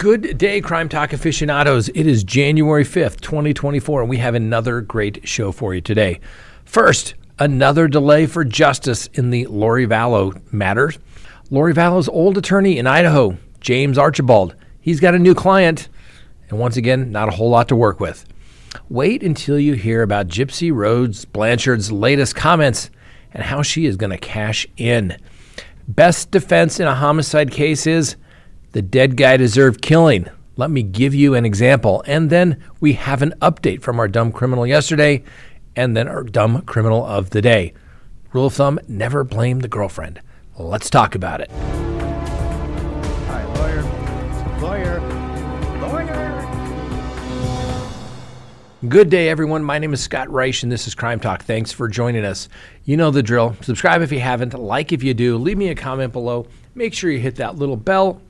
Good day, Crime Talk aficionados. It is January 5th, 2024, and we have another great show for you today. First, another delay for justice in the Lori Vallow matter. Lori Vallow's old attorney in Idaho, James Archibald, he's got a new client, and once again, not a whole lot to work with. Wait until you hear about Gypsy Rose Blanchard's latest comments and how she is going to cash in. Best defense in a homicide case is the dead guy deserved killing. Let me give you an example. And then we have an update from our dumb criminal yesterday and then our dumb criminal of the day. Rule of thumb never blame the girlfriend. Let's talk about it. Hi, lawyer. Lawyer. Lawyer. Good day, everyone. My name is Scott Reich, and this is Crime Talk. Thanks for joining us. You know the drill. Subscribe if you haven't, like if you do, leave me a comment below. Make sure you hit that little bell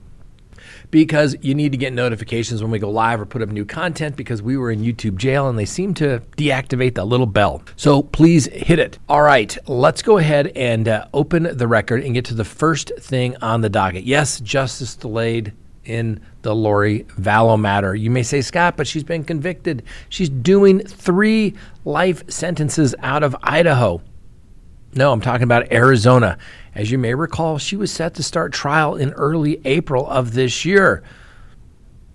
because you need to get notifications when we go live or put up new content because we were in YouTube jail and they seem to deactivate the little bell. So please hit it. All right, let's go ahead and uh, open the record and get to the first thing on the docket. Yes, justice delayed in the Lori Vallow matter. You may say, Scott, but she's been convicted. She's doing three life sentences out of Idaho. No, I'm talking about Arizona. As you may recall, she was set to start trial in early April of this year.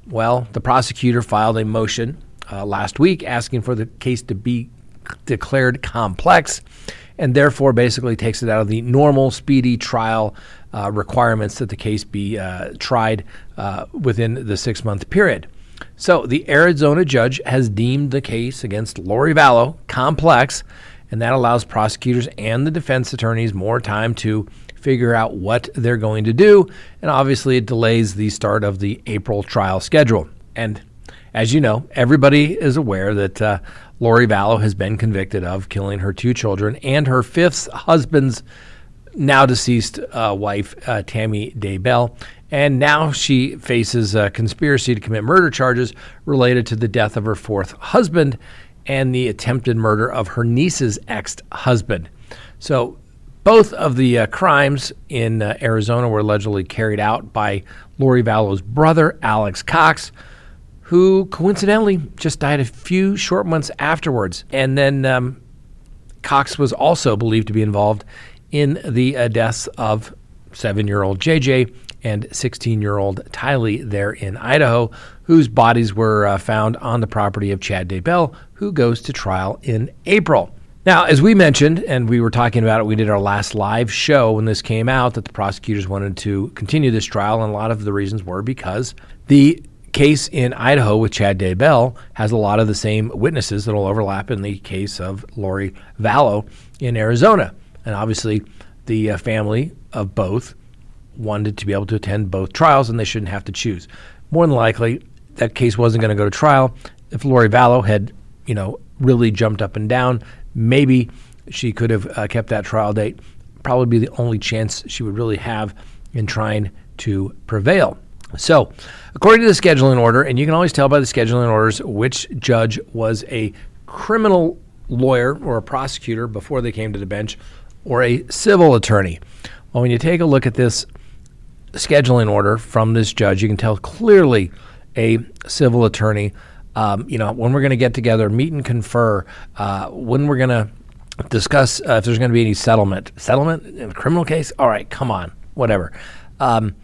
Well, the prosecutor filed a motion uh, last week asking for the case to be declared complex and therefore basically takes it out of the normal speedy trial uh, requirements that the case be uh, tried uh, within the six month period. So the Arizona judge has deemed the case against Lori Vallow complex and that allows prosecutors and the defense attorneys more time to figure out what they're going to do. And obviously, it delays the start of the April trial schedule. And as you know, everybody is aware that uh, Lori Vallow has been convicted of killing her two children and her fifth husband's now deceased uh, wife, uh, Tammy Daybell. And now she faces a conspiracy to commit murder charges related to the death of her fourth husband and the attempted murder of her niece's ex husband. So, both of the uh, crimes in uh, Arizona were allegedly carried out by Lori Vallow's brother, Alex Cox, who coincidentally just died a few short months afterwards. And then um, Cox was also believed to be involved in the uh, deaths of seven year old JJ and 16 year old Tylee there in Idaho, whose bodies were uh, found on the property of Chad Daybell, who goes to trial in April. Now, as we mentioned, and we were talking about it, we did our last live show when this came out that the prosecutors wanted to continue this trial, and a lot of the reasons were because the case in Idaho with Chad Daybell has a lot of the same witnesses that will overlap in the case of Lori Vallow in Arizona. And obviously, the uh, family of both wanted to be able to attend both trials, and they shouldn't have to choose. More than likely, that case wasn't going to go to trial. If Lori Vallow had, you know, really jumped up and down, maybe she could have uh, kept that trial date. Probably be the only chance she would really have in trying to prevail. So, according to the scheduling order, and you can always tell by the scheduling orders which judge was a criminal lawyer or a prosecutor before they came to the bench or a civil attorney. Well, when you take a look at this scheduling order from this judge, you can tell clearly a civil attorney. Um, you know, when we're going to get together, meet and confer, uh, when we're going to discuss uh, if there's going to be any settlement. Settlement in a criminal case? All right, come on, whatever. Um,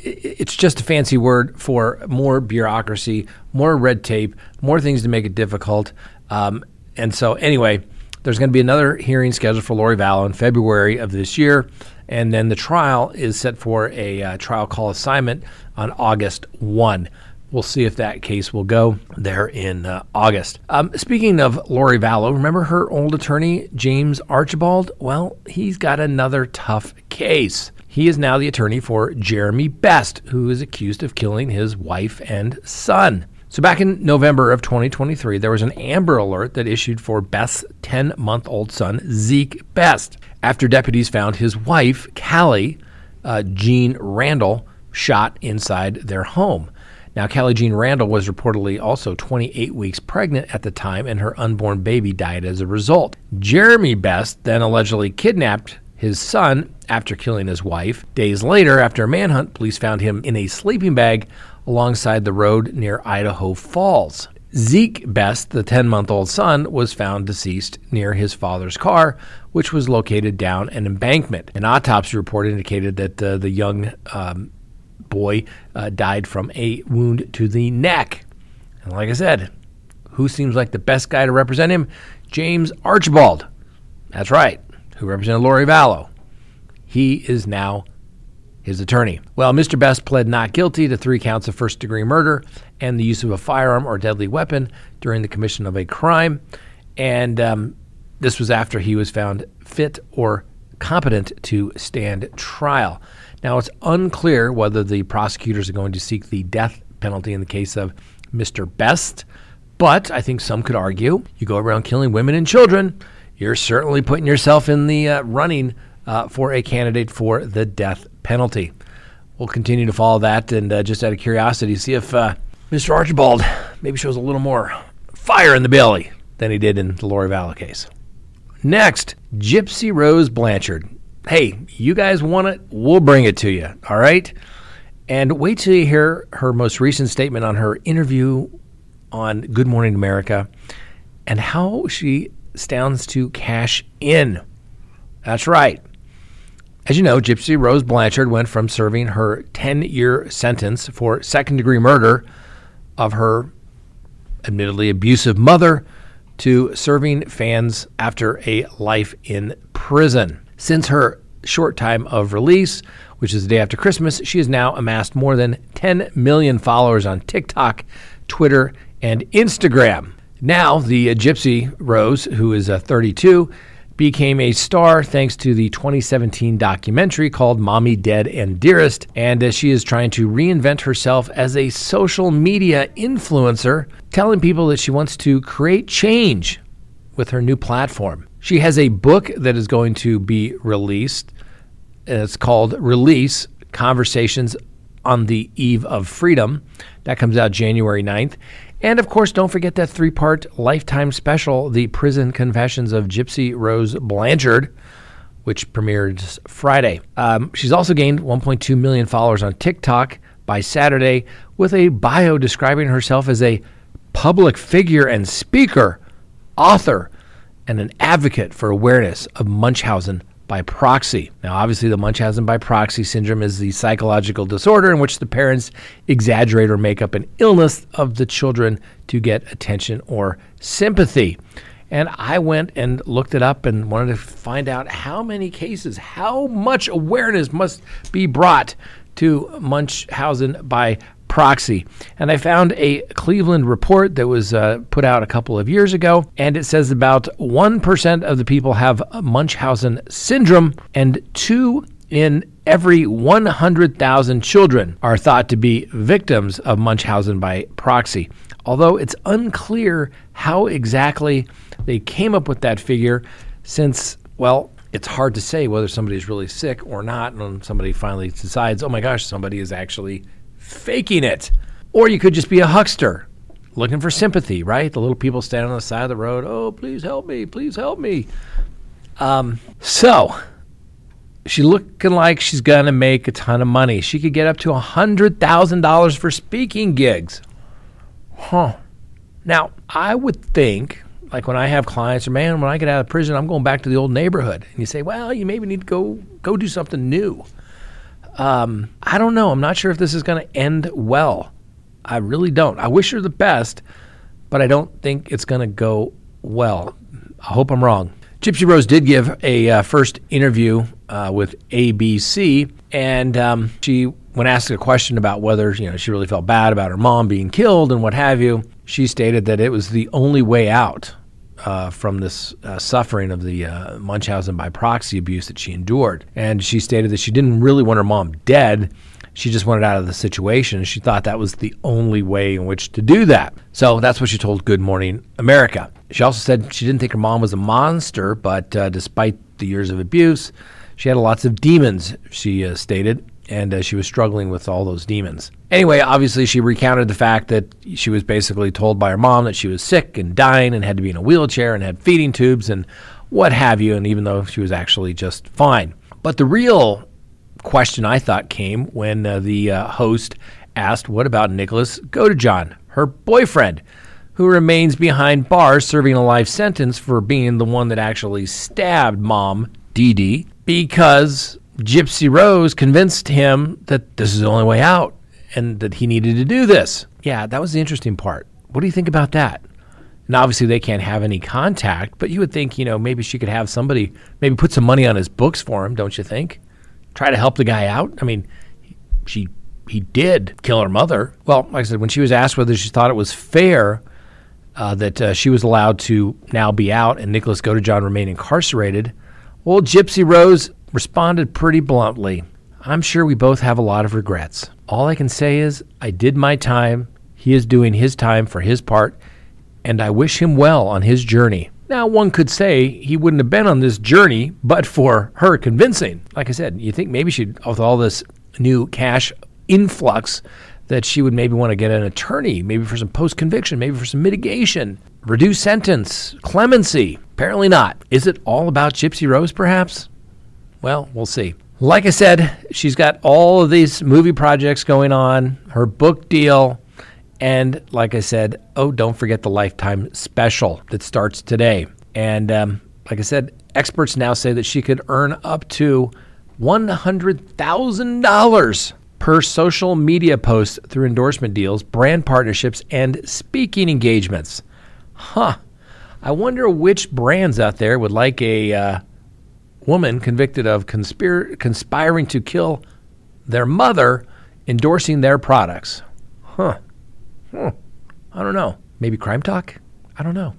it's just a fancy word for more bureaucracy, more red tape, more things to make it difficult. Um, and so, anyway, there's going to be another hearing scheduled for Lori Vallow in February of this year. And then the trial is set for a uh, trial call assignment on August 1. We'll see if that case will go there in uh, August. Um, speaking of Lori Vallow, remember her old attorney, James Archibald? Well, he's got another tough case. He is now the attorney for Jeremy Best, who is accused of killing his wife and son. So, back in November of 2023, there was an Amber Alert that issued for Best's 10 month old son, Zeke Best, after deputies found his wife, Callie uh, Jean Randall, shot inside their home. Now, Callie Jean Randall was reportedly also 28 weeks pregnant at the time, and her unborn baby died as a result. Jeremy Best then allegedly kidnapped his son after killing his wife. Days later, after a manhunt, police found him in a sleeping bag alongside the road near Idaho Falls. Zeke Best, the 10 month old son, was found deceased near his father's car, which was located down an embankment. An autopsy report indicated that uh, the young um, boy uh, died from a wound to the neck. And like I said, who seems like the best guy to represent him? James Archibald. That's right, who represented Lori Vallow. He is now his attorney. Well, Mr. Best pled not guilty to three counts of first degree murder and the use of a firearm or deadly weapon during the commission of a crime. And um, this was after he was found fit or competent to stand trial. Now, it's unclear whether the prosecutors are going to seek the death penalty in the case of Mr. Best, but I think some could argue you go around killing women and children, you're certainly putting yourself in the uh, running uh, for a candidate for the death penalty. We'll continue to follow that and uh, just out of curiosity, see if uh, Mr. Archibald maybe shows a little more fire in the belly than he did in the Lori Vallow case. Next, Gypsy Rose Blanchard. Hey, you guys want it? We'll bring it to you, all right? And wait till you hear her most recent statement on her interview on Good Morning America and how she stands to cash in. That's right. As you know, Gypsy Rose Blanchard went from serving her 10 year sentence for second degree murder of her admittedly abusive mother to serving fans after a life in prison. Since her short time of release, which is the day after Christmas, she has now amassed more than 10 million followers on TikTok, Twitter, and Instagram. Now, the Gypsy Rose, who is uh, 32, became a star thanks to the 2017 documentary called Mommy Dead and Dearest. And uh, she is trying to reinvent herself as a social media influencer, telling people that she wants to create change with her new platform. She has a book that is going to be released. It's called Release Conversations on the Eve of Freedom. That comes out January 9th. And of course, don't forget that three part lifetime special, The Prison Confessions of Gypsy Rose Blanchard, which premiered Friday. Um, she's also gained 1.2 million followers on TikTok by Saturday with a bio describing herself as a public figure and speaker, author, and an advocate for awareness of Munchausen by proxy. Now, obviously, the Munchausen by proxy syndrome is the psychological disorder in which the parents exaggerate or make up an illness of the children to get attention or sympathy. And I went and looked it up and wanted to find out how many cases, how much awareness must be brought to Munchausen by proxy. And I found a Cleveland report that was uh, put out a couple of years ago, and it says about 1% of the people have Munchausen syndrome, and two in every 100,000 children are thought to be victims of Munchausen by proxy. Although it's unclear how exactly they came up with that figure, since, well, it's hard to say whether somebody's really sick or not, and somebody finally decides, oh my gosh, somebody is actually faking it. Or you could just be a huckster looking for sympathy, right? The little people standing on the side of the road, oh, please help me, please help me. Um, so, she's looking like she's going to make a ton of money. She could get up to $100,000 for speaking gigs. Huh. Now, I would think, like when I have clients, or man, when I get out of prison, I'm going back to the old neighborhood. And you say, well, you maybe need to go go do something new. Um, I don't know. I'm not sure if this is going to end well. I really don't. I wish her the best, but I don't think it's going to go well. I hope I'm wrong. Gypsy Rose did give a uh, first interview uh, with ABC, and um, she, when asked a question about whether you know she really felt bad about her mom being killed and what have you, she stated that it was the only way out uh, from this uh, suffering of the uh, Munchausen by proxy abuse that she endured. And she stated that she didn't really want her mom dead. She just wanted out of the situation. She thought that was the only way in which to do that. So that's what she told Good Morning America. She also said she didn't think her mom was a monster, but uh, despite the years of abuse, she had lots of demons, she uh, stated and uh, she was struggling with all those demons. Anyway, obviously, she recounted the fact that she was basically told by her mom that she was sick and dying and had to be in a wheelchair and had feeding tubes and what have you, and even though she was actually just fine. But the real question I thought came when uh, the uh, host asked what about Nicholas Godejohn, her boyfriend, who remains behind bars serving a life sentence for being the one that actually stabbed mom, Dee Dee, because Gypsy Rose convinced him that this is the only way out and that he needed to do this. Yeah, that was the interesting part. What do you think about that? And obviously, they can't have any contact, but you would think, you know, maybe she could have somebody, maybe put some money on his books for him, don't you think? Try to help the guy out. I mean, she he did kill her mother. Well, like I said, when she was asked whether she thought it was fair uh, that uh, she was allowed to now be out and Nicholas Godejohn remain incarcerated, well, Gypsy Rose responded pretty bluntly. I'm sure we both have a lot of regrets. All I can say is I did my time. He is doing his time for his part, and I wish him well on his journey. Now, one could say he wouldn't have been on this journey but for her convincing. Like I said, you think maybe she, with all this new cash influx, that she would maybe want to get an attorney, maybe for some post conviction, maybe for some mitigation, reduced sentence, clemency. Apparently not. Is it all about Gypsy Rose, perhaps? Well, we'll see. Like I said, she's got all of these movie projects going on, her book deal, and like I said, oh, don't forget the Lifetime special that starts today. And um, like I said, experts now say that she could earn up to $100,000 per social media post through endorsement deals, brand partnerships, and speaking engagements. Huh. I wonder which brands out there would like a uh, woman convicted of conspir- conspiring to kill their mother endorsing their products. Huh. Hmm. I don't know. Maybe crime talk? I don't know.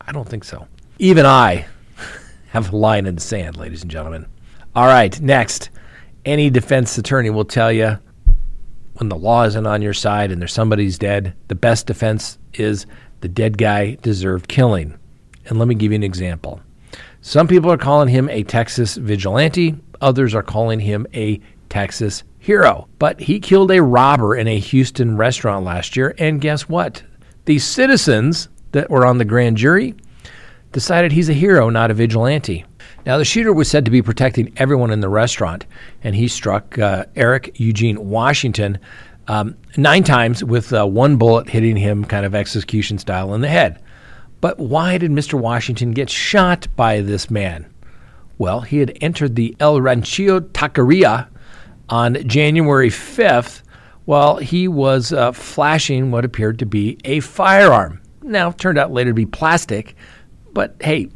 I don't think so. Even I have a line in the sand, ladies and gentlemen. All right, next. Any defense attorney will tell you when the law isn't on your side and there's somebody's dead, the best defense is the dead guy deserved killing. And let me give you an example. Some people are calling him a Texas vigilante, others are calling him a Texas hero. But he killed a robber in a Houston restaurant last year, and guess what? The citizens that were on the grand jury decided he's a hero, not a vigilante. Now, the shooter was said to be protecting everyone in the restaurant, and he struck uh, Eric Eugene Washington um, nine times with uh, one bullet hitting him kind of execution style in the head. But why did Mr. Washington get shot by this man? Well, he had entered the El Rancho Taqueria on January 5th while he was uh, flashing what appeared to be a firearm. Now, turned out later to be plastic, but hey,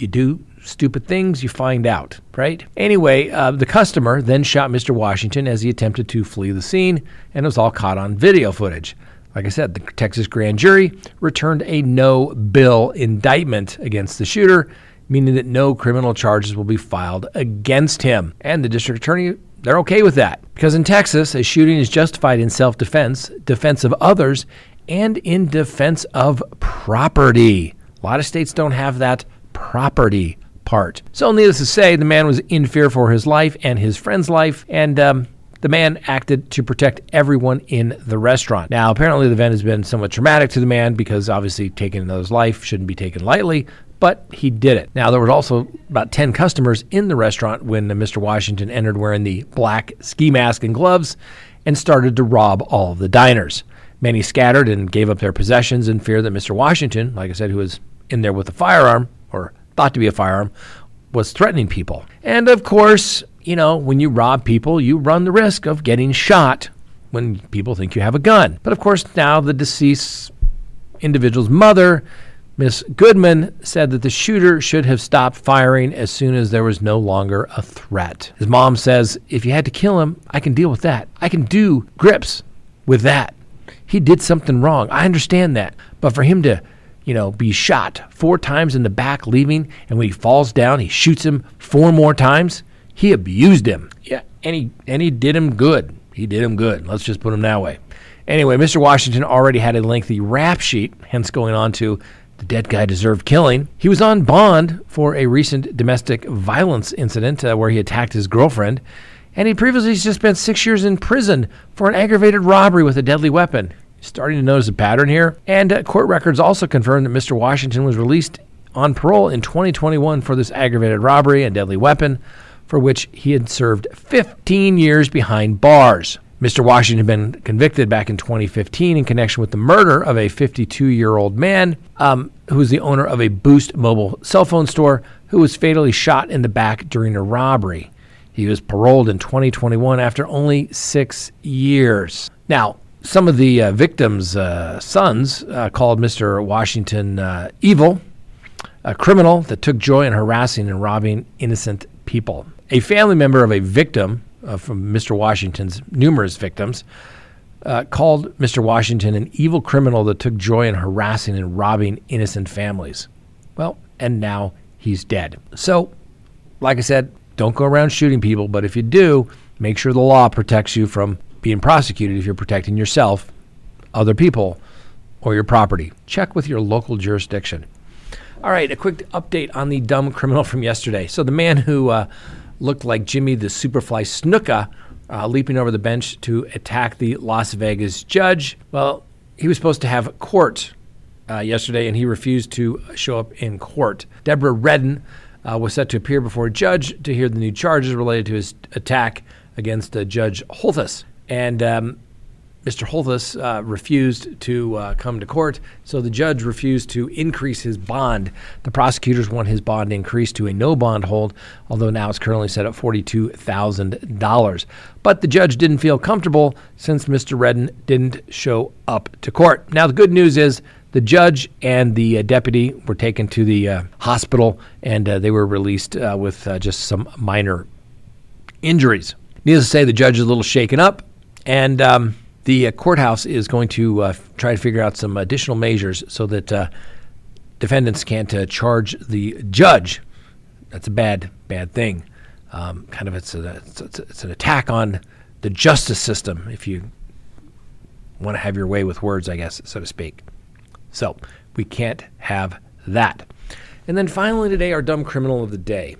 you do stupid things, you find out, right? Anyway, uh, the customer then shot Mr. Washington as he attempted to flee the scene, and it was all caught on video footage. Like I said, the Texas grand jury returned a no bill indictment against the shooter, meaning that no criminal charges will be filed against him. And the district attorney, they're okay with that. Because in Texas, a shooting is justified in self defense, defense of others, and in defense of property. A lot of states don't have that property part. So, needless to say, the man was in fear for his life and his friend's life, and um, the man acted to protect everyone in the restaurant. Now, apparently, the event has been somewhat traumatic to the man because obviously taking another's life shouldn't be taken lightly, but he did it. Now, there were also about 10 customers in the restaurant when Mr. Washington entered wearing the black ski mask and gloves and started to rob all of the diners. Many scattered and gave up their possessions in fear that Mr. Washington, like I said, who was in there with a firearm or thought to be a firearm, was threatening people. And of course, you know, when you rob people, you run the risk of getting shot when people think you have a gun. But of course, now the deceased individual's mother, Miss Goodman, said that the shooter should have stopped firing as soon as there was no longer a threat. His mom says, If you had to kill him, I can deal with that. I can do grips with that. He did something wrong. I understand that. But for him to you know, be shot four times in the back, leaving, and when he falls down, he shoots him four more times. He abused him. Yeah, and he and he did him good. He did him good. Let's just put him that way. Anyway, Mr. Washington already had a lengthy rap sheet, hence going on to the dead guy deserved killing. He was on bond for a recent domestic violence incident uh, where he attacked his girlfriend, and he previously just spent six years in prison for an aggravated robbery with a deadly weapon. Starting to notice a pattern here. And uh, court records also confirm that Mr. Washington was released on parole in 2021 for this aggravated robbery and deadly weapon for which he had served 15 years behind bars. Mr. Washington had been convicted back in 2015 in connection with the murder of a 52 year old man um, who was the owner of a Boost mobile cell phone store who was fatally shot in the back during a robbery. He was paroled in 2021 after only six years. Now, some of the uh, victims' uh, sons uh, called Mr. Washington uh, evil, a criminal that took joy in harassing and robbing innocent people. A family member of a victim uh, from Mr. Washington's numerous victims uh, called Mr. Washington an evil criminal that took joy in harassing and robbing innocent families. Well, and now he's dead. So, like I said, don't go around shooting people, but if you do, make sure the law protects you from being prosecuted if you're protecting yourself, other people, or your property. Check with your local jurisdiction. All right, a quick update on the dumb criminal from yesterday. So, the man who uh, looked like Jimmy the Superfly Snuka uh, leaping over the bench to attack the Las Vegas judge, well, he was supposed to have court uh, yesterday and he refused to show up in court. Deobra Redden uh, was set to appear before a judge to hear the new charges related to his attack against uh, Judge Holthus. And um, Mr. Holthus uh, refused to uh, come to court, so the judge refused to increase his bond. The prosecutors want his bond increased to a no bond hold, although now it's currently set at $42,000. But the judge didn't feel comfortable since Mr. Redden didn't show up to court. Now, the good news is the judge and the uh, deputy were taken to the uh, hospital and uh, they were released uh, with uh, just some minor injuries. Needless to say, the judge is a little shaken up, and um, the uh, courthouse is going to try to figure out some additional measures so that defendants can't charge the judge. That's a bad, bad thing. Um, kind of, it's, a, it's, it's an attack on the justice system, if you want to have your way with words, I guess, so to speak. So we can't have that. And then finally, today, our dumb criminal of the day.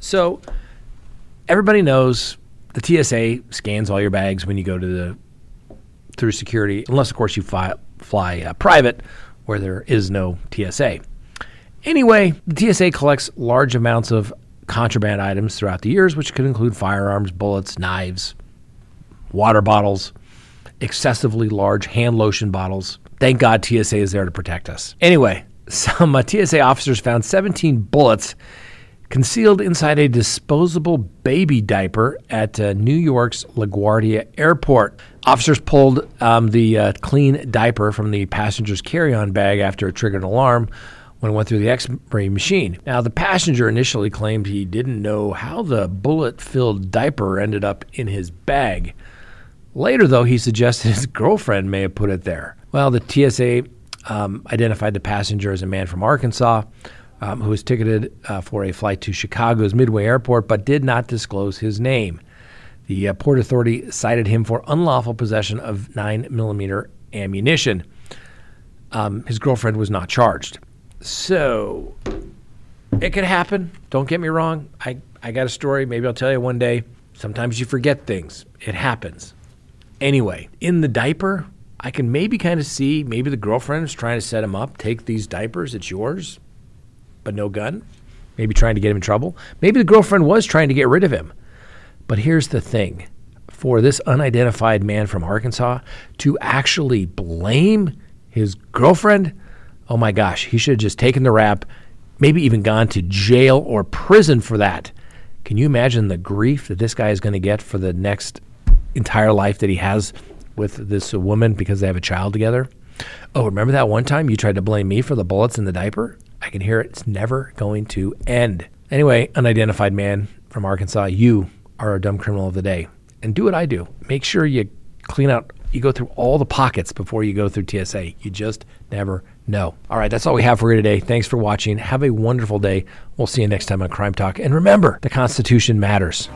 So everybody knows the TSA scans all your bags when you go to the through security, unless of course you fly, fly uh, private, where there is no TSA. Anyway, the TSA collects large amounts of contraband items throughout the years, which could include firearms, bullets, knives, water bottles, excessively large hand lotion bottles. Thank God TSA is there to protect us. Anyway, some uh, TSA officers found 17 bullets concealed inside a disposable baby diaper at uh, New York's LaGuardia Airport. Officers pulled um, the uh, clean diaper from the passenger's carry on bag after it triggered an alarm when it went through the x ray machine. Now, the passenger initially claimed he didn't know how the bullet filled diaper ended up in his bag. Later, though, he suggested his girlfriend may have put it there. Well, the TSA um, identified the passenger as a man from Arkansas um, who was ticketed uh, for a flight to Chicago's Midway Airport but did not disclose his name. The uh, Port Authority cited him for unlawful possession of 9 millimeter ammunition. Um, his girlfriend was not charged. So it could happen. Don't get me wrong. I, I got a story. Maybe I'll tell you one day. Sometimes you forget things. It happens. Anyway, in the diaper, I can maybe kind of see maybe the girlfriend is trying to set him up. Take these diapers, it's yours, but no gun. Maybe trying to get him in trouble. Maybe the girlfriend was trying to get rid of him. But here's the thing for this unidentified man from Arkansas to actually blame his girlfriend oh my gosh, he should have just taken the rap, maybe even gone to jail or prison for that. Can you imagine the grief that this guy is going to get for the next entire life that he has with this woman because they have a child together? Oh, remember that one time you tried to blame me for the bullets in the diaper? I can hear it. It's never going to end. Anyway, unidentified man from Arkansas, you are a dumb criminal of the day. And do what I do. Make sure you clean out, you go through all the pockets before you go through TSA. You just never know. All right, that's all we have for you today. Thanks for watching. Have a wonderful day. We'll see you next time on Crime Talk. And remember, the Constitution matters.